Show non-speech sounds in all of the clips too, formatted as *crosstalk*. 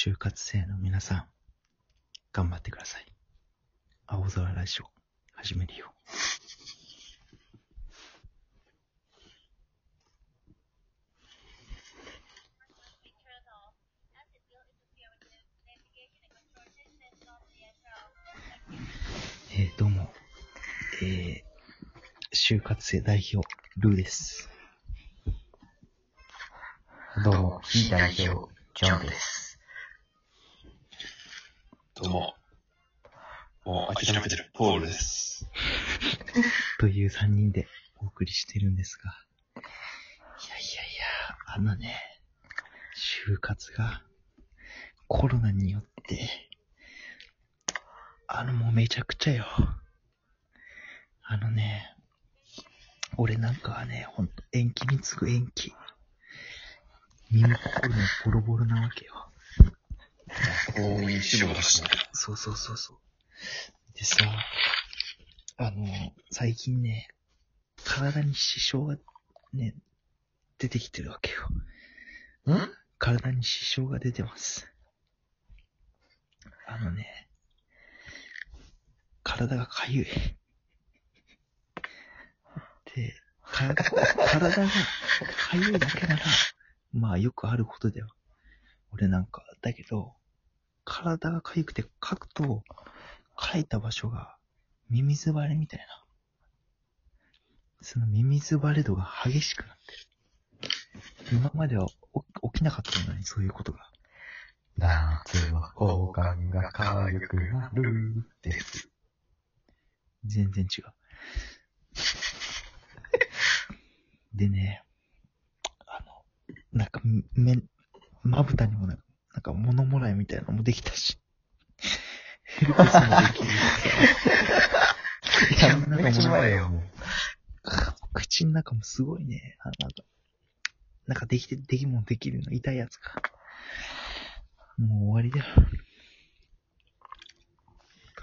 就活生の皆さん、頑張ってください。青空ラジオ、始めるよ。えー、どうも、えー、就活生代表、ルーです。どうも、非代表、ジョンです。どうも。もう諦めてる、ポールです。*laughs* という3人でお送りしてるんですが、いやいやいや、あのね、就活がコロナによって、あのもうめちゃくちゃよ。あのね、俺なんかはね、ほんと延期に次ぐ延期。耳心のボロボロなわけよ。大い志望だしね。そうそうそうそう。でさ、あの、最近ね、体に支障がね、出てきてるわけよ。ん？体に支障が出てます。あのね、体がかゆい。で、体体がかゆいだけなら、まあよくあることだよ。俺なんか、だけど、体がかゆくて書くと、書いた場所がミミズバレみたいな。そのミミズバレ度が激しくなってる。今までは起起きなかったのに、そういうことが。夏は交換がかゆくなるです。全然違う。でね、あの、なんか、目、まぶたにもなんか、なんか物もらいみたいなのもできたし、ヘルペスもできるしやもう。さ、口の中もすごいね、あなんか、なんかできて、できもんできるの、痛いやつが。もう終わりだよ。ど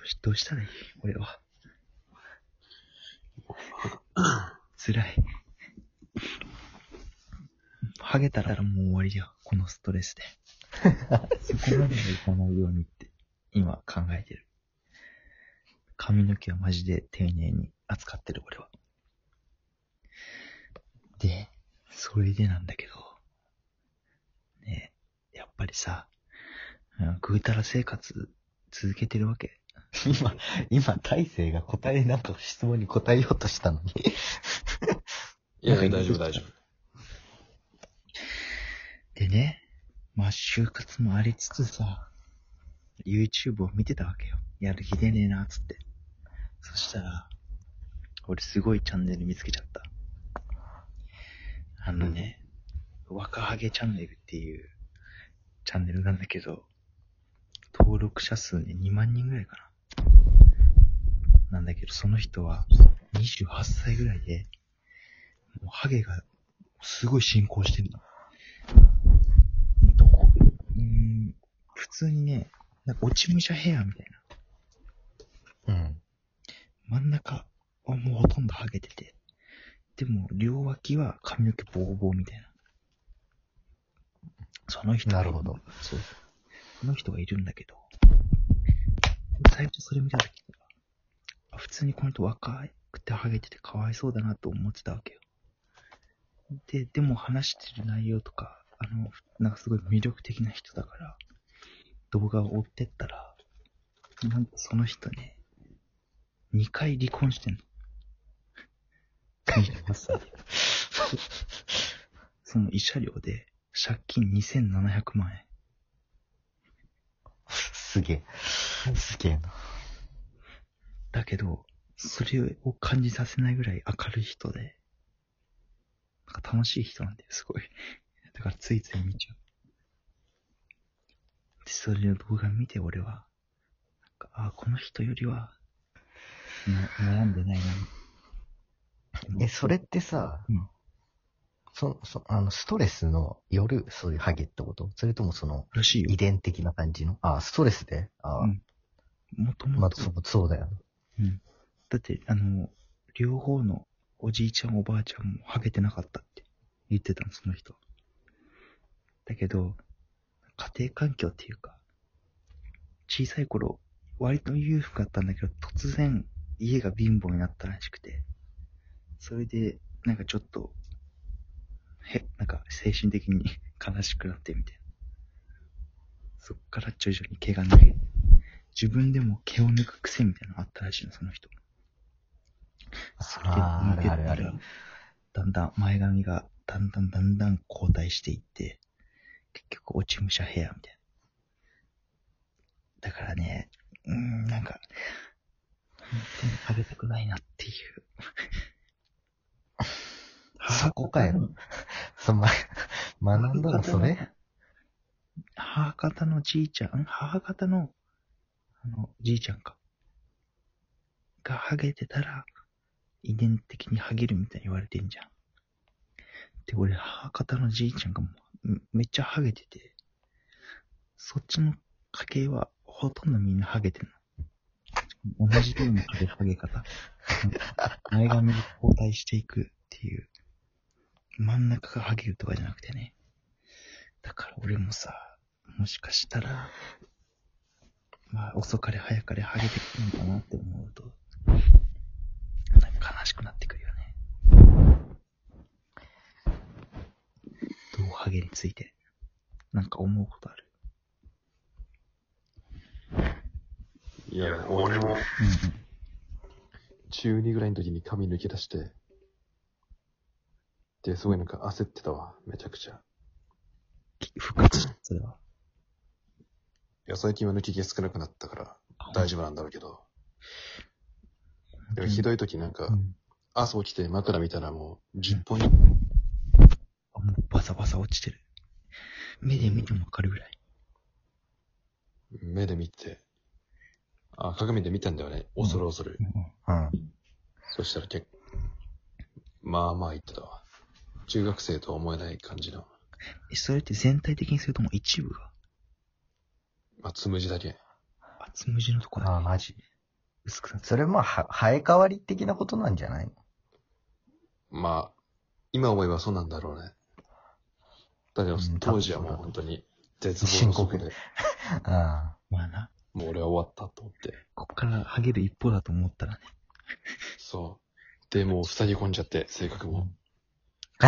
うし、どうしたらいい俺は。辛い。ハゲたらもう終わりだよ。このストレスで。そこまではいかないようにって、今考えてる。髪の毛はマジで丁寧に扱ってる、俺は。で、それでなんだけど、ねやっぱりさ、うんぐうたら生活続けてるわけ。今、今、大勢が答え、なんか質問に答えようとしたのに。いやいや、大丈夫、大丈夫。でね、まあ、就活もありつつさ、YouTube を見てたわけよ。やる気出ねえな、つって。そしたら、俺すごいチャンネル見つけちゃった。あのね、若ハゲチャンネルっていうチャンネルなんだけど、登録者数ね、2万人ぐらいかな。なんだけど、その人は28歳ぐらいで、もうハゲがすごい進行してるの。普通にね、なんか落ち武者ヘアみたいな。うん。真ん中はもうほとんどハゲてて。でも、両脇は髪の毛ボーボーみたいな。その人がなるほど。そう。その人がいるんだけど、最初それ見たときあ普通にこの人若くてハゲててかわいそうだなと思ってたわけよ。で、でも話してる内容とか、あの、なんかすごい魅力的な人だから、動画を追ってったら、なんかその人ね、2回離婚してんの。28歳で。その慰謝料で、借金2700万円。すげえ。すげえな。だけど、それを感じさせないぐらい明るい人で、なんか楽しい人なんだよ、すごい。だからついつい見ちゃう。で、それの動画見て俺は、なんか、あ、この人よりは、な悩んでないな。*laughs* え、それってさ、うんそ、そ、あの、ストレスの夜、そういうハゲってこと？それともその、らしいよ遺。伝的な感じの？あ、ストレスで？あ、うんもともとまあ、そ、うそうだよね。うん。だって、あの、両方のおじいちゃんおばあちゃんもハゲてなかったって言ってたの、その人。だけど、家庭環境っていうか、小さい頃、割と裕福だったんだけど、突然家が貧乏になったらしくて、それで、なんかちょっと、へ、なんか精神的に *laughs* 悲しくなってみたいな。そっから徐々に毛が抜け、自分でも毛を抜く癖みたいなのがあったらしいの、その人。それで抜けたらだんだん前髪がだんだんだんだん後退していって、結局落ち武者ヘアみたいな。だからね、うーん、なんか、本当にハゲたくないなっていう。*laughs* そこかよ。そんま、学んだのそれ？母方のじいちゃん、ん？母方の、あの、じいちゃんか。がハゲてたら、遺伝的にハゲるみたいに言われてんじゃん。で、俺、母方のじいちゃんがめっちゃハゲてて、そっちの家系はほとんどみんなハゲてんの。同じようなハゲハゲ方。前髪が交代していくっていう。真ん中がハゲるとかじゃなくてね。だから俺もさ、もしかしたら、まあ遅かれ早かれハゲてくるのかなって思うと、なんか悲しくなってくるよね。どうハゲについて、なんか思うことある？いや、俺も。うん中2ぐらいの時に髪抜き出して、で、すごいなんか焦ってたわ、めちゃくちゃ。き復活した、それは。いや、最近は抜き毛少なくなったから大丈夫なんだろうけど、でもひどい時なんかう、ん。朝起きて枕見たらもう10本に、あもうバサバサ落ちてる。目で見てもわかるぐらい。目で見て、あ、鏡で見たんだよね。恐る恐る。うん。そしたら結構、まあまあ言ってたわ。中学生とは思えない感じの、え、それって全体的にするとも一部が、まあ、つむじだけ。あ、つむじのとこだあマジ。薄くなってそれまあ、は生え変わり的なことなんじゃないの？まあ、今思えばそうなんだろうね。だけどうん、当時はもう本当に絶望の底で、あ *laughs* まあな。もう俺は終わったと思って。こっからハゲる一方だと思ったらね。そう。で、もう塞ぎ込んじゃって、性格も。あ。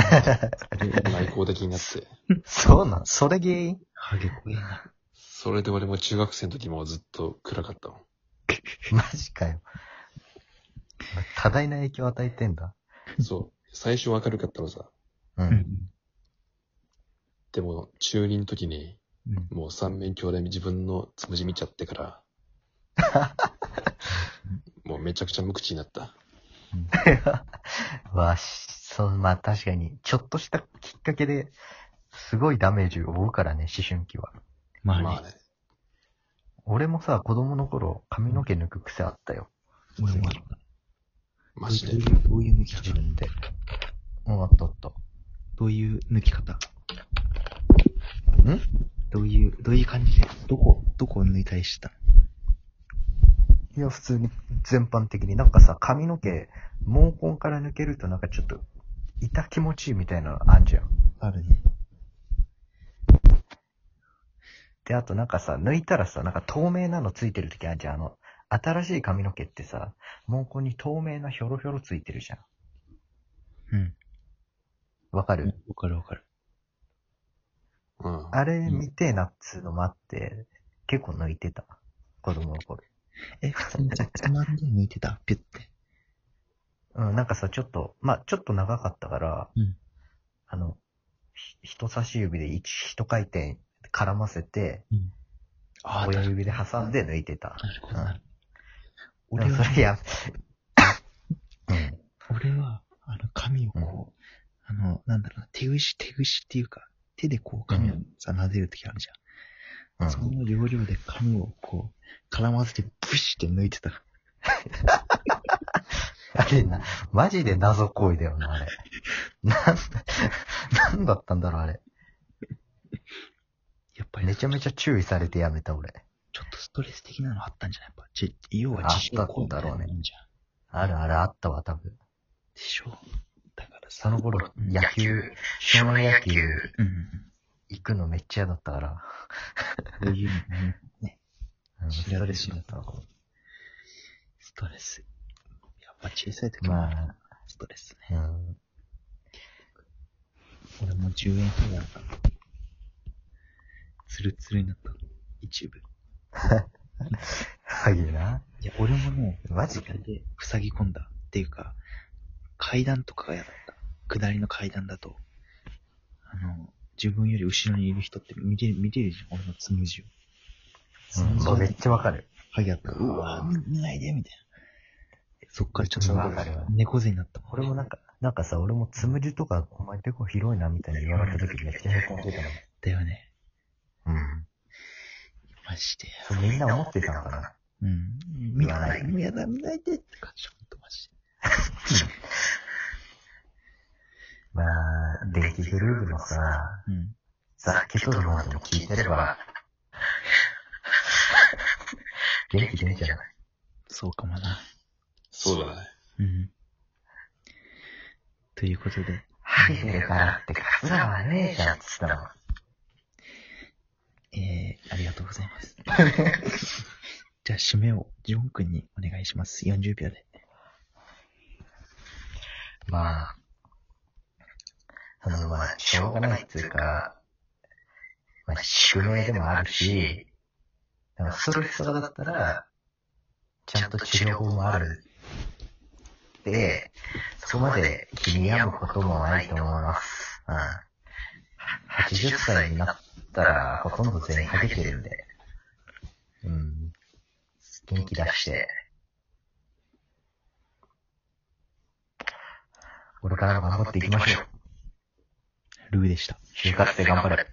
*laughs* 内向的になって。そうなん？それ原因？ハゲ怖えな。それで俺も中学生の時もずっと暗かったもん。マジかよ。多大な影響を与えてんだ？そう。最初明るかったのさ。う。うんん。でも、中2の時に、うん。もう三面鏡で自分のつむじ見ちゃってから、*laughs* もうめちゃくちゃ無口になった。わし、そう、まあ確かに、ちょっとしたきっかけで、すごいダメージを負うからね、思春期は。まあね。まあね。俺もさ、子供の頃、髪の毛抜く癖あったよ。俺もあったマジで？どういう、どういう抜き方？自分で。うん、あったあった。どういう抜き方？ん？どういう、どういう感じで、どこ、どこを抜いたりしてたいや、普通に全般的に。なんかさ、髪の毛、毛根から抜けるとなんかちょっと、痛気持ちいいみたいなのあんじゃん。あるね。で、あとなんかさ、抜いたらさ、なんか透明なのついてる時あるじゃん。あの、新しい髪の毛ってさ、毛根に透明なひょろひょろついてるじゃん。うん。わかる、わかるわかる。うん。あれ見てえなっつうのもあって、結構抜いてた。子供の頃。え、普通にさつまんで抜いてた？ピュって。うん、なんかさ、ちょっと、まあ、ちょっと長かったから、うんあの、ひ人差し指で一一回転絡ませて、うん。親指で挟んで抜いてた。なるほどなるほど。で俺は、もそれや、*laughs* うん。俺は、あの、髪をこう、あの、なんだろうな、手ぐし、手ぐしっていうか、手でこう髪をさ、撫でるときあるじゃん。うんその要領で髪をこう、絡ませてブシって抜いてた。*laughs* あれな、マジで謎行為だよな、あれ。なんだ、なんだったんだろう、あれ。やっぱり、めちゃめちゃ注意されてやめた、俺。ちょっとストレス的なのあったんじゃない？やっぱ、じ、要はあ自粛行為みたいなあったんだろうねもんじゃん。あるあるあったわ、多分。でしょ？その頃、野球、少年野球。行くのめっちゃ嫌だったから。こういうのね、*laughs* うん知らず知らずストレスだったのストレス。やっぱ小さい時もまあ、ストレスね。うん。俺も10円だったの。ツルツルになったの。一部。ハゲな。いや、俺もね、マジで塞ぎ込んだ。っていうか、階段とかが嫌だった。下りの階段だと、あの、自分より後ろにいる人って見れる、見れるじゃん、俺のつむじを。うん、そうめっちゃわかる。ハゲだったら、うわ見見ないで、みたいな。そっからちょっと猫背になったもん。俺もなんか、なんかさ、俺もつむじとか、お前でこ広いなみたいに言われた時めっちゃへこんでただよね。の。うん。マジで。そうみんな思ってたのかな？うん。見ない、やだ、見ないでって感じ、ほんとマジで。*laughs* まグルーヴのさ、うん。ザ・ケトルマンでも聞いてれば、元気出んじゃないそうかもな。そうだね。うん。ということで、ハゲてるからってカツラはねえじゃん、つったの。えー、ありがとうございます。*laughs* じゃあ、締めをジョン君にお願いします。40秒で。まあ、そのまあ、しょうがないっていうか、まあ、宿命でもあるし、ストレスとかだったら、ちゃんと治療法もある。で、そこまで気に病むこともないと思います。うん。80歳になったら、ほとんど全員ハゲてるんで、うん。元気出して、これからも頑張っていきましょう。ルーでした。就活で頑張れ。